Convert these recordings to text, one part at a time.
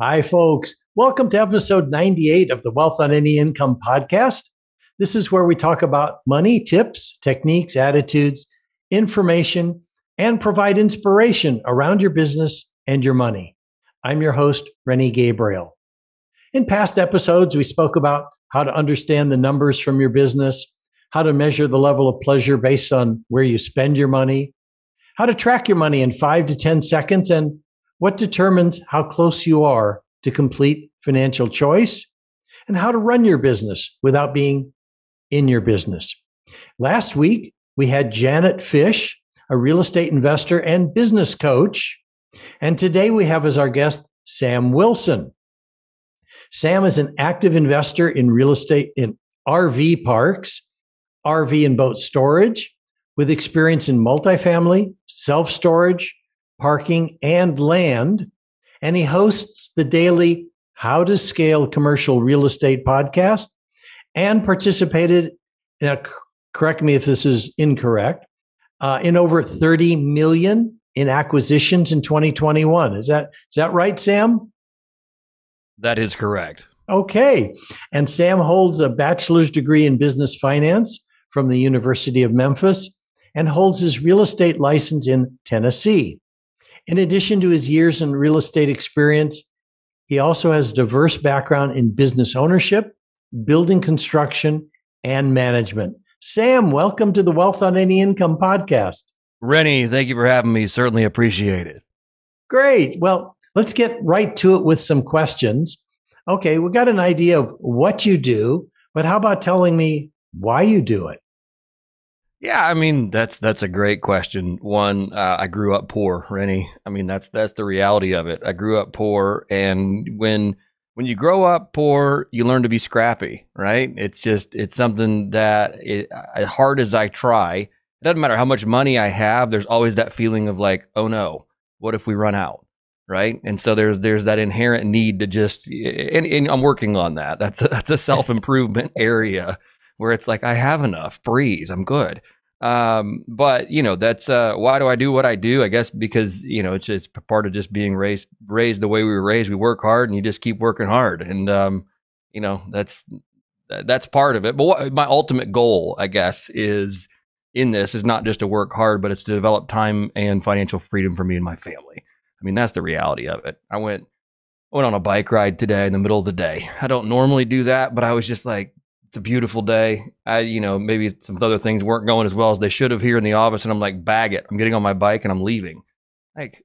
Hi, folks. Welcome to episode 98 of the Wealth on Any Income podcast. This is where we talk about money, tips, techniques, attitudes, information, and provide inspiration around your business and your money. I'm your host, Rennie Gabriel. In past episodes, we spoke about how to understand the numbers from your business, how to measure the level of pleasure based on where you spend your money, how to track your money in five to 10 seconds, and what determines how close you are to complete financial choice, and how to run your business without being in your business. Last week, we had Janet Fish, a real estate investor and business coach. And today we have as our guest Sam Wilson. Sam is an active investor in real estate in RV parks, RV and boat storage, with experience in multifamily, self storage, parking, and land. And he hosts the daily How to Scale Commercial Real Estate podcast and participated, a, correct me if this is incorrect, uh, in over 30 million in acquisitions in 2021. Is that is that right, Sam? That is correct. Okay. And Sam holds a bachelor's degree in business finance from the University of Memphis and holds his real estate license in Tennessee. In addition to his years in real estate experience, he also has a diverse background in business ownership, building construction, and management. Sam, welcome to the Wealth on Any Income podcast. Rennie, thank you for having me. Certainly appreciate it. Great. Well, let's get right to it with some questions. Okay, we got an idea of what you do, but how about telling me why you do it? Yeah, I mean that's that's a great question. One, uh, I grew up poor, Rennie. I mean that's that's the reality of it. I grew up poor, and when when you grow up poor, you learn to be scrappy, right? It's just it's something that it, as hard as I try, it doesn't matter how much money I have. There's always that feeling of like, oh no, what if we run out, right? And so there's there's that inherent need to just, and, and I'm working on that. That's a, that's a self improvement area where it's like I have enough, breeze, I'm good. Um, but you know, that's uh, why do I do what I do? I guess because you know it's it's part of just being raised raised the way we were raised. We work hard, and you just keep working hard, and um, you know that's that's part of it. But what, my ultimate goal, I guess, is in this is not just to work hard, but it's to develop time and financial freedom for me and my family. I mean, that's the reality of it. I went went on a bike ride today in the middle of the day. I don't normally do that, but I was just like, it's a beautiful day. I, you know, maybe some other things weren't going as well as they should have here in the office. And I'm like, bag it. I'm getting on my bike and I'm leaving. Like,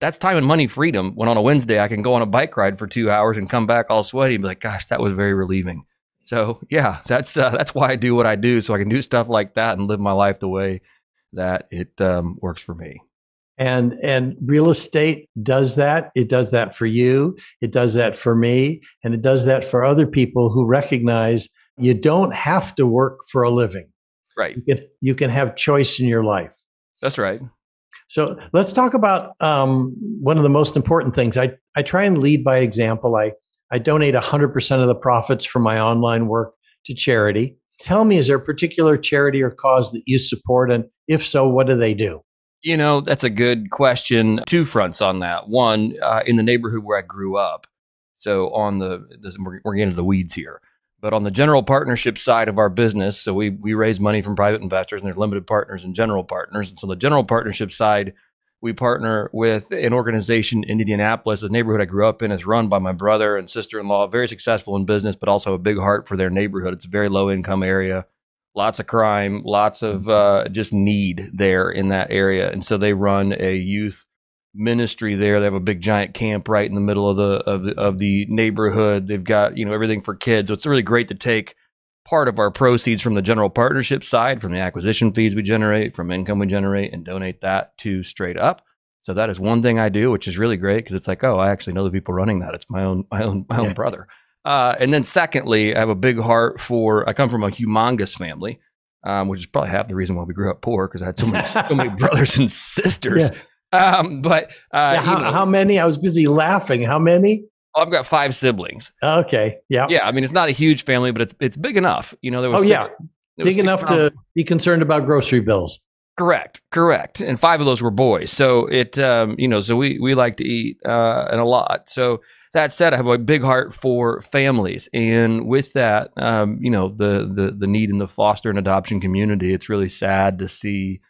that's time and money freedom. When on a Wednesday, I can go on a bike ride for two hours and come back all sweaty and be like, gosh, that was very relieving. So yeah, that's uh, that's why I do what I do, so I can do stuff like that and live my life the way that it um, works for me. And and real estate does that. It does that for you. It does that for me, and it does that for other people who recognize you don't have to work for a living. Right. You can, you can have choice in your life. That's right. So let's talk about um, one of the most important things. I, I try and lead by example. I, I donate 100% of the profits from my online work to charity. Tell me, is there a particular charity or cause that you support? And if so, what do they do? You know, that's a good question. Two fronts on that. One, uh, in the neighborhood where I grew up. So on the, this, we're, we're getting into the weeds here. But on the general partnership side of our business, so we we raise money from private investors, and there's limited partners and general partners. And so the general partnership side, we partner with an organization in Indianapolis. The neighborhood I grew up in is run by my brother and sister-in-law, very successful in business, but also a big heart for their neighborhood. It's a very low income area, lots of crime, lots of uh, just need there in that area. And so they run a youth ministry there. They have a big giant camp right in the middle of the of the, of the neighborhood. They've got you know everything for kids. So it's really great to take part of our proceeds from the general partnership side, from the acquisition fees we generate, from income we generate, and donate that to straight up. So that is one thing I do, which is really great because it's like, oh, I actually know the people running that. It's my own my own my own brother. Uh, and then secondly, I have a big heart for. I come from a humongous family. Um, which is probably half the reason why we grew up poor because I had so many, so many brothers and sisters. Yeah. Um, but uh, yeah, how, you know, how, many? I was busy laughing. How many? Oh, I've got five siblings. Okay. Yeah. Yeah. I mean, it's not a huge family, but it's it's big enough. You know, there was oh six, yeah, big enough to be concerned about grocery bills. Correct, correct. And five of those were boys. So it, um, you know, so we we like to eat uh, and a lot. So that said, I have a big heart for families, and with that, um, you know, the the the need in the foster and adoption community. It's really sad to see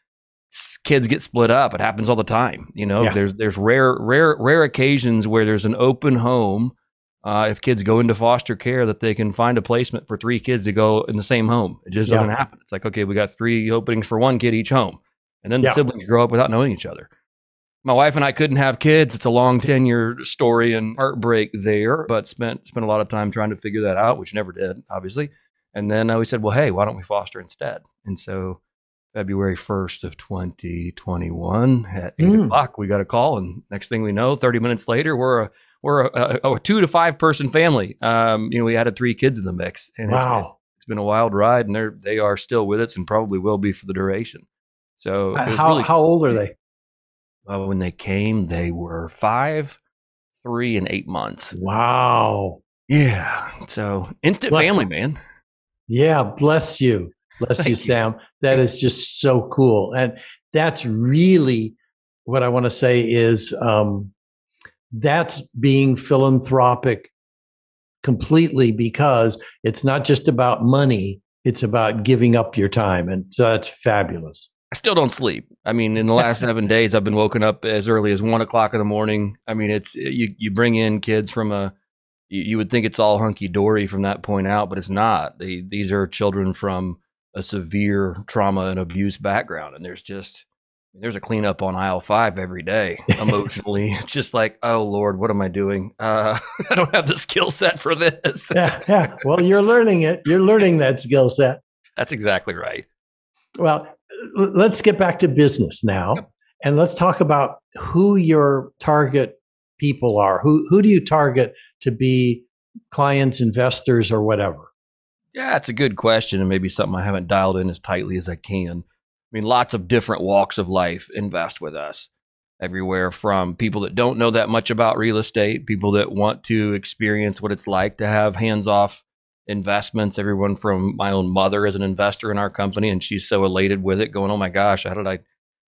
kids get split up. It happens all the time. You know, yeah. there's there's rare rare rare occasions where there's an open home. Uh, if kids go into foster care, that they can find a placement for three kids to go in the same home. It just doesn't happen. It's like okay, we got three openings for one kid each home, and then the yeah. siblings grow up without knowing each other my wife and I couldn't have kids. It's a long 10 year story and heartbreak there, but spent spent a lot of time trying to figure that out, which never did, obviously. And then uh, we said, well, hey, why don't we foster instead? And so February 1st of 2021 at 8 mm. o'clock, we got a call. And next thing we know, 30 minutes later, we're a, we're a, a, a two to five person family. Um, you know, we added three kids in the mix. And wow. It's, it's been a wild ride and they're, they are still with us and probably will be for the duration. So uh, how, really, how old are they? Uh, when they came, they were five, three, and eight months. Wow. Yeah. So instant bless family, man. Yeah. Bless you. Bless you, Sam. That is just so cool. And that's really what I want to say is um, that's being philanthropic completely because it's not just about money, it's about giving up your time. And so that's fabulous. I still don't sleep. I mean, in the last seven days, I've been woken up as early as one o'clock in the morning. I mean, it's you. You bring in kids from a. You, you would think it's all hunky dory from that point out, but it's not. They, these are children from a severe trauma and abuse background, and there's just there's a cleanup on aisle five every day. Emotionally, it's just like, oh Lord, what am I doing? Uh, I don't have the skill set for this. yeah, yeah. Well, you're learning it. You're learning that skill set. That's exactly right. Well, let's get back to business now yep. and let's talk about who your target people are. Who who do you target to be clients, investors, or whatever? Yeah, it's a good question, and maybe something I haven't dialed in as tightly as I can. I mean, lots of different walks of life invest with us. Everywhere from people that don't know that much about real estate, people that want to experience what it's like to have hands off investments. Everyone from my own mother is an investor in our company, and she's so elated with it, going, "Oh my gosh, how did I?"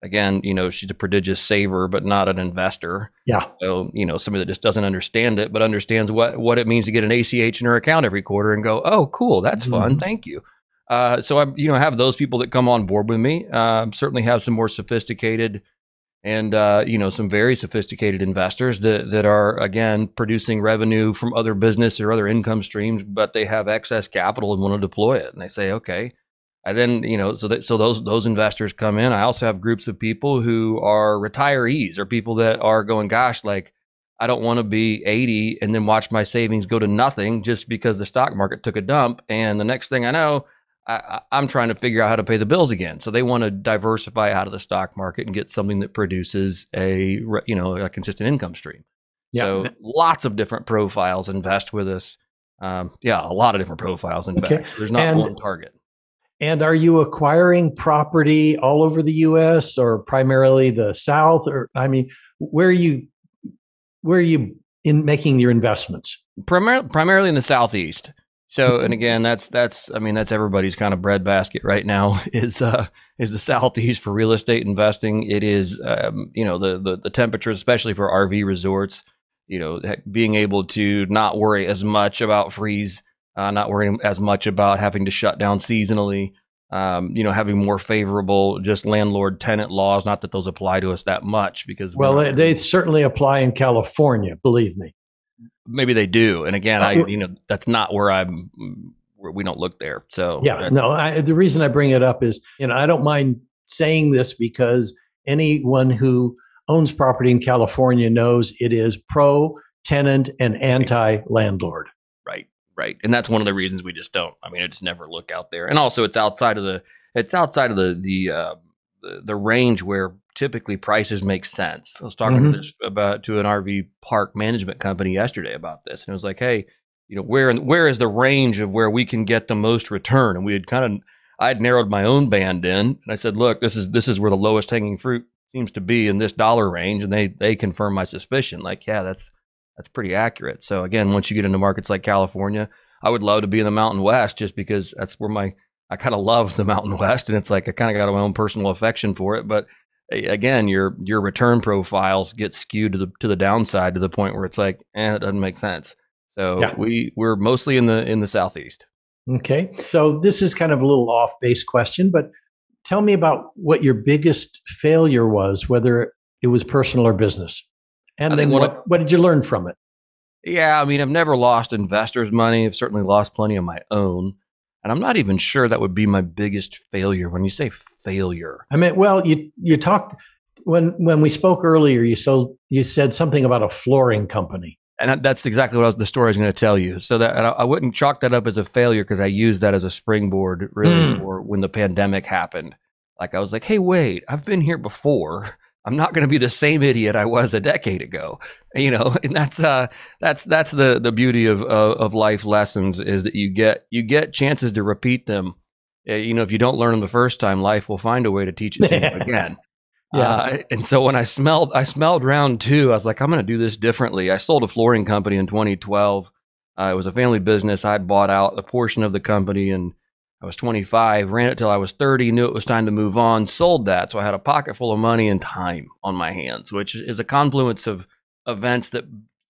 Again, you know, she's a prodigious saver, but not an investor. Yeah. So, you know, somebody that just doesn't understand it, but understands what what it means to get an ACH in her account every quarter and go, "Oh, cool, that's mm-hmm. fun, thank you." Uh, so I, you know, have those people that come on board with me. Uh, certainly have some more sophisticated and uh, you know some very sophisticated investors that that are again producing revenue from other business or other income streams, but they have excess capital and want to deploy it, and they say, okay. And then you know, so that so those those investors come in. I also have groups of people who are retirees or people that are going, gosh, like I don't want to be 80 and then watch my savings go to nothing just because the stock market took a dump, and the next thing I know, I, am trying to figure out how to pay the bills again. So they want to diversify out of the stock market and get something that produces a you know a consistent income stream. Yeah. So lots of different profiles invest with us. Um, yeah, a lot of different profiles. In okay. fact, there's not and, one target. And are you acquiring property all over the U.S. or primarily the South? Or I mean, where are you? Where are you in making your investments? Primar- primarily in the Southeast. So, and again, that's that's I mean that's everybody's kind of breadbasket right now is uh, is the southeast for real estate investing. It is um, you know the, the the temperatures, especially for RV resorts. You know, being able to not worry as much about freeze, uh, not worrying as much about having to shut down seasonally. Um, you know, having more favorable just landlord tenant laws. Not that those apply to us that much because well, they, they certainly apply in California. Believe me maybe they do. And again, uh, I you know that's not where I'm. Where we don't look there. So yeah, no. I, the reason I bring it up is you know I don't mind saying this because anyone who owns property in California knows it is pro tenant and anti landlord. Right, right, and that's one of the reasons we just don't. I mean, I just never look out there, and also it's outside of the it's outside of the the uh, the, the range where typically prices make sense. I was talking mm-hmm. to this about to an RV park management company yesterday about this, and it was like, hey, you know, where where is the range of where we can get the most return? And we had kind of I had narrowed my own band in, and I said, look, this is this is where the lowest hanging fruit seems to be in this dollar range, and they they confirmed my suspicion. Like, yeah, that's that's pretty accurate. So again, once you get into markets like California, I would love to be in the Mountain West just because that's where my I kind of love the Mountain West, and it's like I kind of got my own personal affection for it. But again, your your return profiles get skewed to the to the downside to the point where it's like, eh, it doesn't make sense. So yeah. we we're mostly in the in the southeast. Okay, so this is kind of a little off base question, but tell me about what your biggest failure was, whether it was personal or business, and then what what did you learn from it? Yeah, I mean, I've never lost investors' money. I've certainly lost plenty of my own. And I'm not even sure that would be my biggest failure when you say failure. I mean, well, you you talked when when we spoke earlier, you so you said something about a flooring company. And that's exactly what was, the story I was going to tell you. So that I wouldn't chalk that up as a failure because I used that as a springboard really mm. for when the pandemic happened. Like I was like, hey, wait, I've been here before. I'm not going to be the same idiot I was a decade ago, you know. And that's uh, that's that's the the beauty of, of, of life lessons is that you get you get chances to repeat them. Uh, you know, if you don't learn them the first time, life will find a way to teach it to you again. Yeah. Uh, and so when I smelled, I smelled round two. I was like, I'm going to do this differently. I sold a flooring company in 2012. Uh, it was a family business. I'd bought out a portion of the company and I was 25, ran it till I was 30, knew it was time to move on, sold that. So I had a pocket full of money and time on my hands, which is a confluence of events that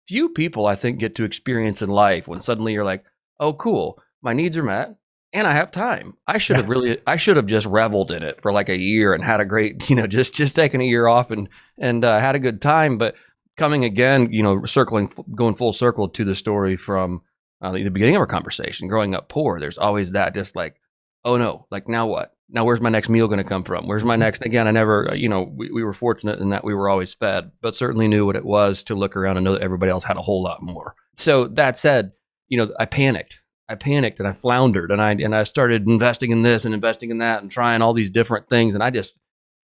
few people, I think, get to experience in life when suddenly you're like, oh, cool, my needs are met and I have time. I should have really, I should have just reveled in it for like a year and had a great, you know, just, just taking a year off and, and uh, had a good time. But coming again, you know, circling, going full circle to the story from uh, the beginning of our conversation, growing up poor, there's always that just like, oh no, like now what? Now where's my next meal going to come from? Where's my next? Again, I never, uh, you know, we, we were fortunate in that we were always fed, but certainly knew what it was to look around and know that everybody else had a whole lot more. So that said, you know, I panicked. I panicked and I floundered and I and I started investing in this and investing in that and trying all these different things and I just,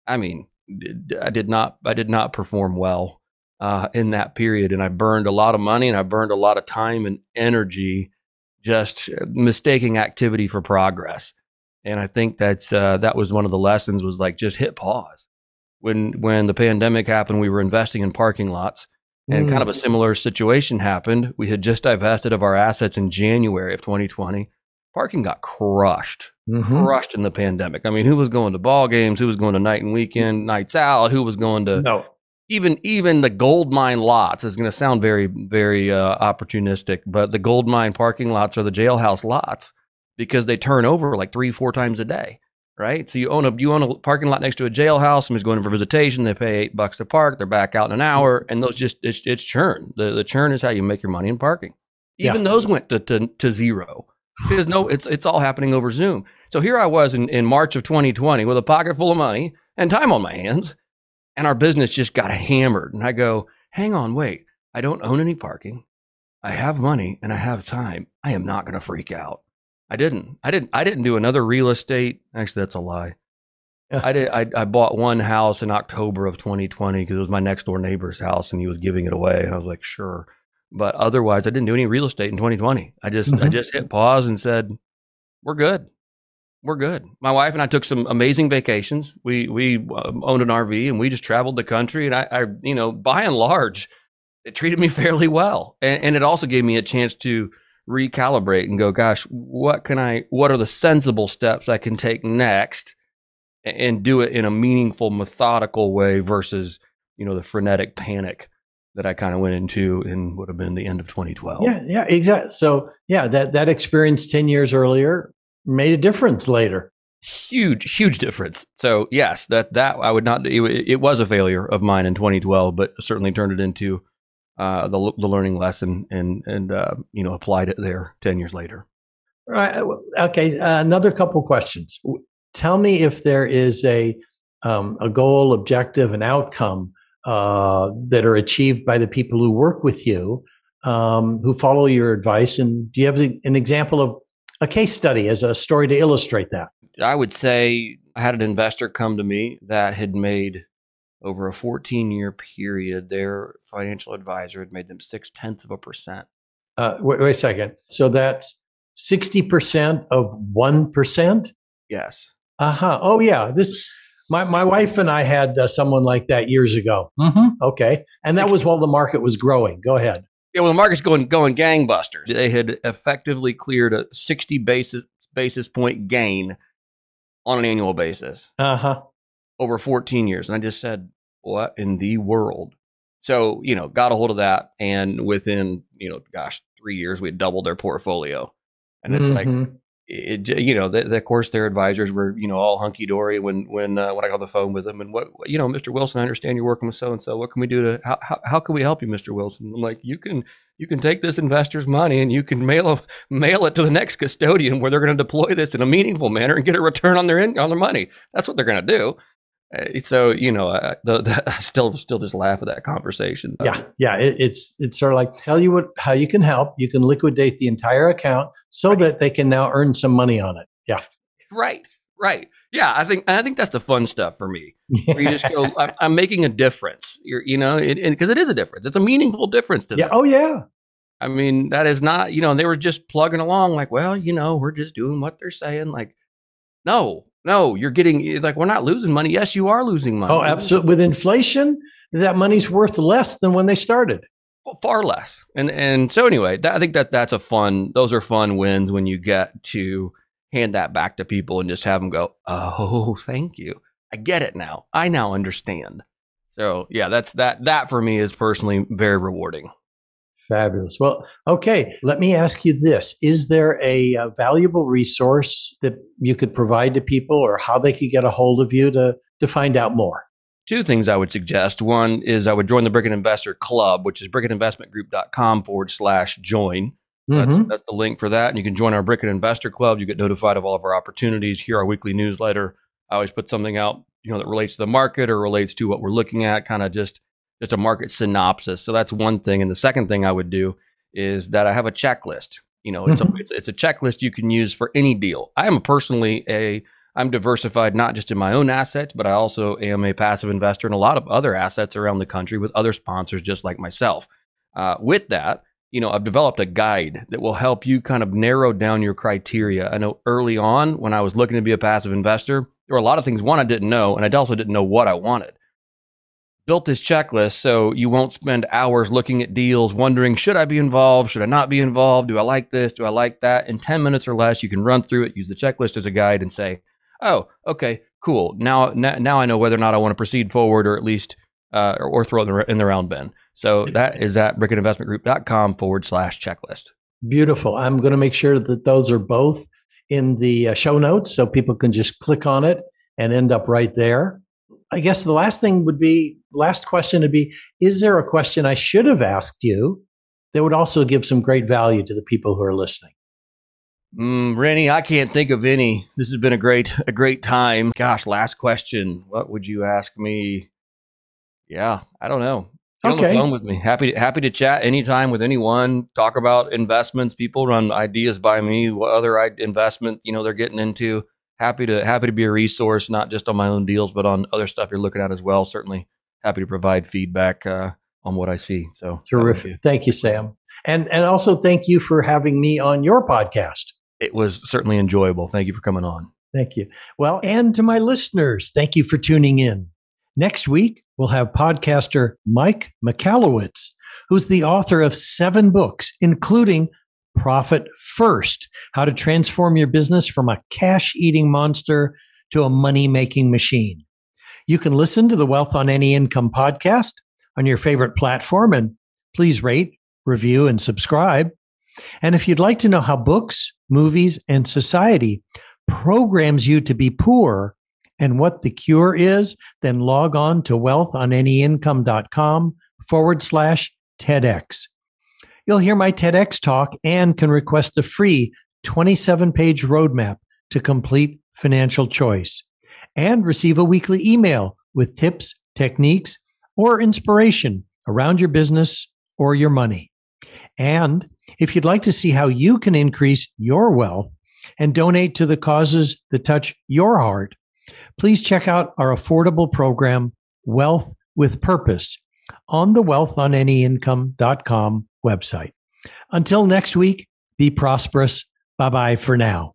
I mean, I did not I did not perform well uh, in that period and I burned a lot of money and I burned a lot of time and energy just mistaking activity for progress and I think that's uh, that was one of the lessons was like just hit pause. When when the pandemic happened, we were investing in parking lots, and mm. kind of a mm. similar situation happened. We had just divested of our assets in January of 2020. Parking got crushed, mm-hmm. crushed in the pandemic. I mean, who was going to ball games? Who was going to night and weekend nights out? Who was going to no even even the gold mine lots is going to sound very very uh, opportunistic, but the gold mine parking lots are the jailhouse lots because they turn over like three, four times a day, right? So you own a you own a parking lot next to a jailhouse. Somebody's going in for visitation. They pay eight bucks to park. They're back out in an mm-hmm. hour, and those just it's, it's churn. The the churn is how you make your money in parking. Even yeah. those went to, to, to zero because no, it's it's all happening over Zoom. So here I was in, in March of 2020 with a pocket full of money and time on my hands, and our business just got hammered. And I go, hang on, wait, I don't own any parking. I have money and I have time. I am not going to freak out. I didn't. I didn't. I didn't do another real estate. Actually, that's a lie. I did. I, I bought one house in October of 2020 because it was my next door neighbor's house and he was giving it away. And I was like, sure. But otherwise, I didn't do any real estate in 2020. I just, mm-hmm. I just hit pause and said, we're good. We're good. My wife and I took some amazing vacations. We we um, owned an RV and we just traveled the country. And I, I you know, by and large, it treated me fairly well. And, and it also gave me a chance to recalibrate and go, gosh, what can I, what are the sensible steps I can take next and do it in a meaningful, methodical way versus, you know, the frenetic panic that I kind of went into in would have been the end of 2012. Yeah, yeah, exactly. So yeah, that that experience 10 years earlier made a difference later. Huge, huge difference. So yes, that that I would not. It, it was a failure of mine in 2012, but certainly turned it into uh, the the learning lesson and and uh, you know applied it there ten years later. Right. Okay. Uh, another couple questions. Tell me if there is a um, a goal, objective, and outcome uh, that are achieved by the people who work with you, um, who follow your advice. And do you have an example of a case study as a story to illustrate that? I would say I had an investor come to me that had made over a 14 year period, their financial advisor had made them six tenths of a percent. Uh, wait, wait a second. So that's 60% of 1%? Yes. Uh huh. Oh, yeah. This. My, my wife and I had uh, someone like that years ago. Mm-hmm. Okay. And that was while the market was growing. Go ahead. Yeah, well, the market's going going gangbusters. They had effectively cleared a 60 basis basis point gain on an annual basis. Uh huh. over 14 years. And I just said, what in the world? So, you know, got a hold of that. And within, you know, gosh, three years, we had doubled their portfolio. And it's mm-hmm. like, it, you know, the, the, of course, their advisors were, you know, all hunky dory when when uh, when I got on the phone with them. And what, you know, Mr. Wilson, I understand you're working with so and so. What can we do to how, how, how can we help you, Mr. Wilson? I'm like, you can you can take this investor's money and you can mail a, mail it to the next custodian where they're going to deploy this in a meaningful manner and get a return on their in, on their money. That's what they're going to do. Uh, so you know, I, the, the, I still still just laugh at that conversation. Yeah, yeah, it, it's it's sort of like tell you what how you can help. You can liquidate the entire account so right. that they can now earn some money on it. Yeah, right, right. Yeah, I think I think that's the fun stuff for me. You just go, I'm, I'm making a difference. You're, you know, because it, it is a difference. It's a meaningful difference to yeah. them. Oh yeah. I mean, that is not. You know, they were just plugging along like, well, you know, we're just doing what they're saying. Like, no, no, you're getting eh, like we're not losing money. Yes, you are losing money. Oh, absolutely. With inflation, that money's worth less than when they started. Well, far less. And and so anyway, that, I think that that's a fun. Those are fun wins when you get to hand that back to people and just have them go, "Oh, thank you. I get it now. I now understand." So yeah, that's that. That for me is personally very rewarding. Fabulous. Well, okay. Let me ask you this Is there a, a, valuable resource that you could provide to people or how they could get a hold of you to, to find out more? Two things I would suggest. One is I would join the Bricken Investor Club, which is brickeninvestmentgroup.com forward slash join. That's, mm-hmm. that's the link for that. And you can join our Bricken Investor Club. You get notified of all of our opportunities, hear our weekly newsletter. I always put something out, you know, that relates to the market or relates to what we're looking at, kind of just just a market synopsis. So that's one thing. And the second thing I would do is that I have a checklist. You know, it's, mm-hmm. a, it's a checklist you can use for any deal. I am personally a I'm diversified not just in my own assets, but I also am a passive investor in a lot of other assets around the country with other sponsors just like myself. Uh, with that, you know, I've developed a guide that will help you kind of narrow down your criteria. I know early on when I was looking to be a passive investor, there were a lot of things one I didn't know, and I also didn't know what I wanted built this checklist so you won't spend hours looking at deals wondering should i be involved? Should i not be involved? Do i like this? Do i like that? In 10 minutes or less you can run through it use the checklist as a guide and say oh okay cool. Now now i know whether or not i want to proceed forward or at least uh, or, or, throw it in the, in the round bin. So that is at brickeninvestmentgroup.com forward slash checklist. Beautiful. I'm going to make sure that those are both in the uh, show notes so people can just click on it and end up right there I guess the last thing would be last question would be is there a question I should have asked you that would also give some great value to the people who are listening? Mm, Rennie, I can't think of any. This has been a great a great time. Gosh, last question. What would you ask me? Yeah, I don't know. Get okay. on the phone with me. Happy to, happy to chat anytime with anyone. Talk about investments. People run ideas by me. What other investment you know they're getting into happy to happy to be a resource, not just on my own deals, but on other stuff you're looking at as well. Certainly happy to provide feedback uh, on what I see. So terrific. Thank you, Sam. And and also thank you for having me on your podcast. It was certainly enjoyable. Thank you for coming on. Thank you. Well, and to my listeners, thank you for tuning in. Next week, we'll have podcaster Mike Michalowicz, who's the author of seven books, including Profit First How to Transform Your Business from a Cash Eating Monster to a Money Making Machine. You can listen to the Wealth on Any Income podcast on your favorite platform and please rate, review, and subscribe. And if you'd like to know how books, movies, and society programs you to be poor and what the cure is, then log on to wealthonanyincome.com forward slash TEDx. You'll hear my TEDx talk and can request a free 27 page roadmap to complete financial choice and receive a weekly email with tips, techniques, or inspiration around your business or your money. And if you'd like to see how you can increase your wealth and donate to the causes that touch your heart, please check out our affordable program, Wealth with Purpose, on the wealthonanyincome.com website. Until next week, be prosperous. Bye bye for now.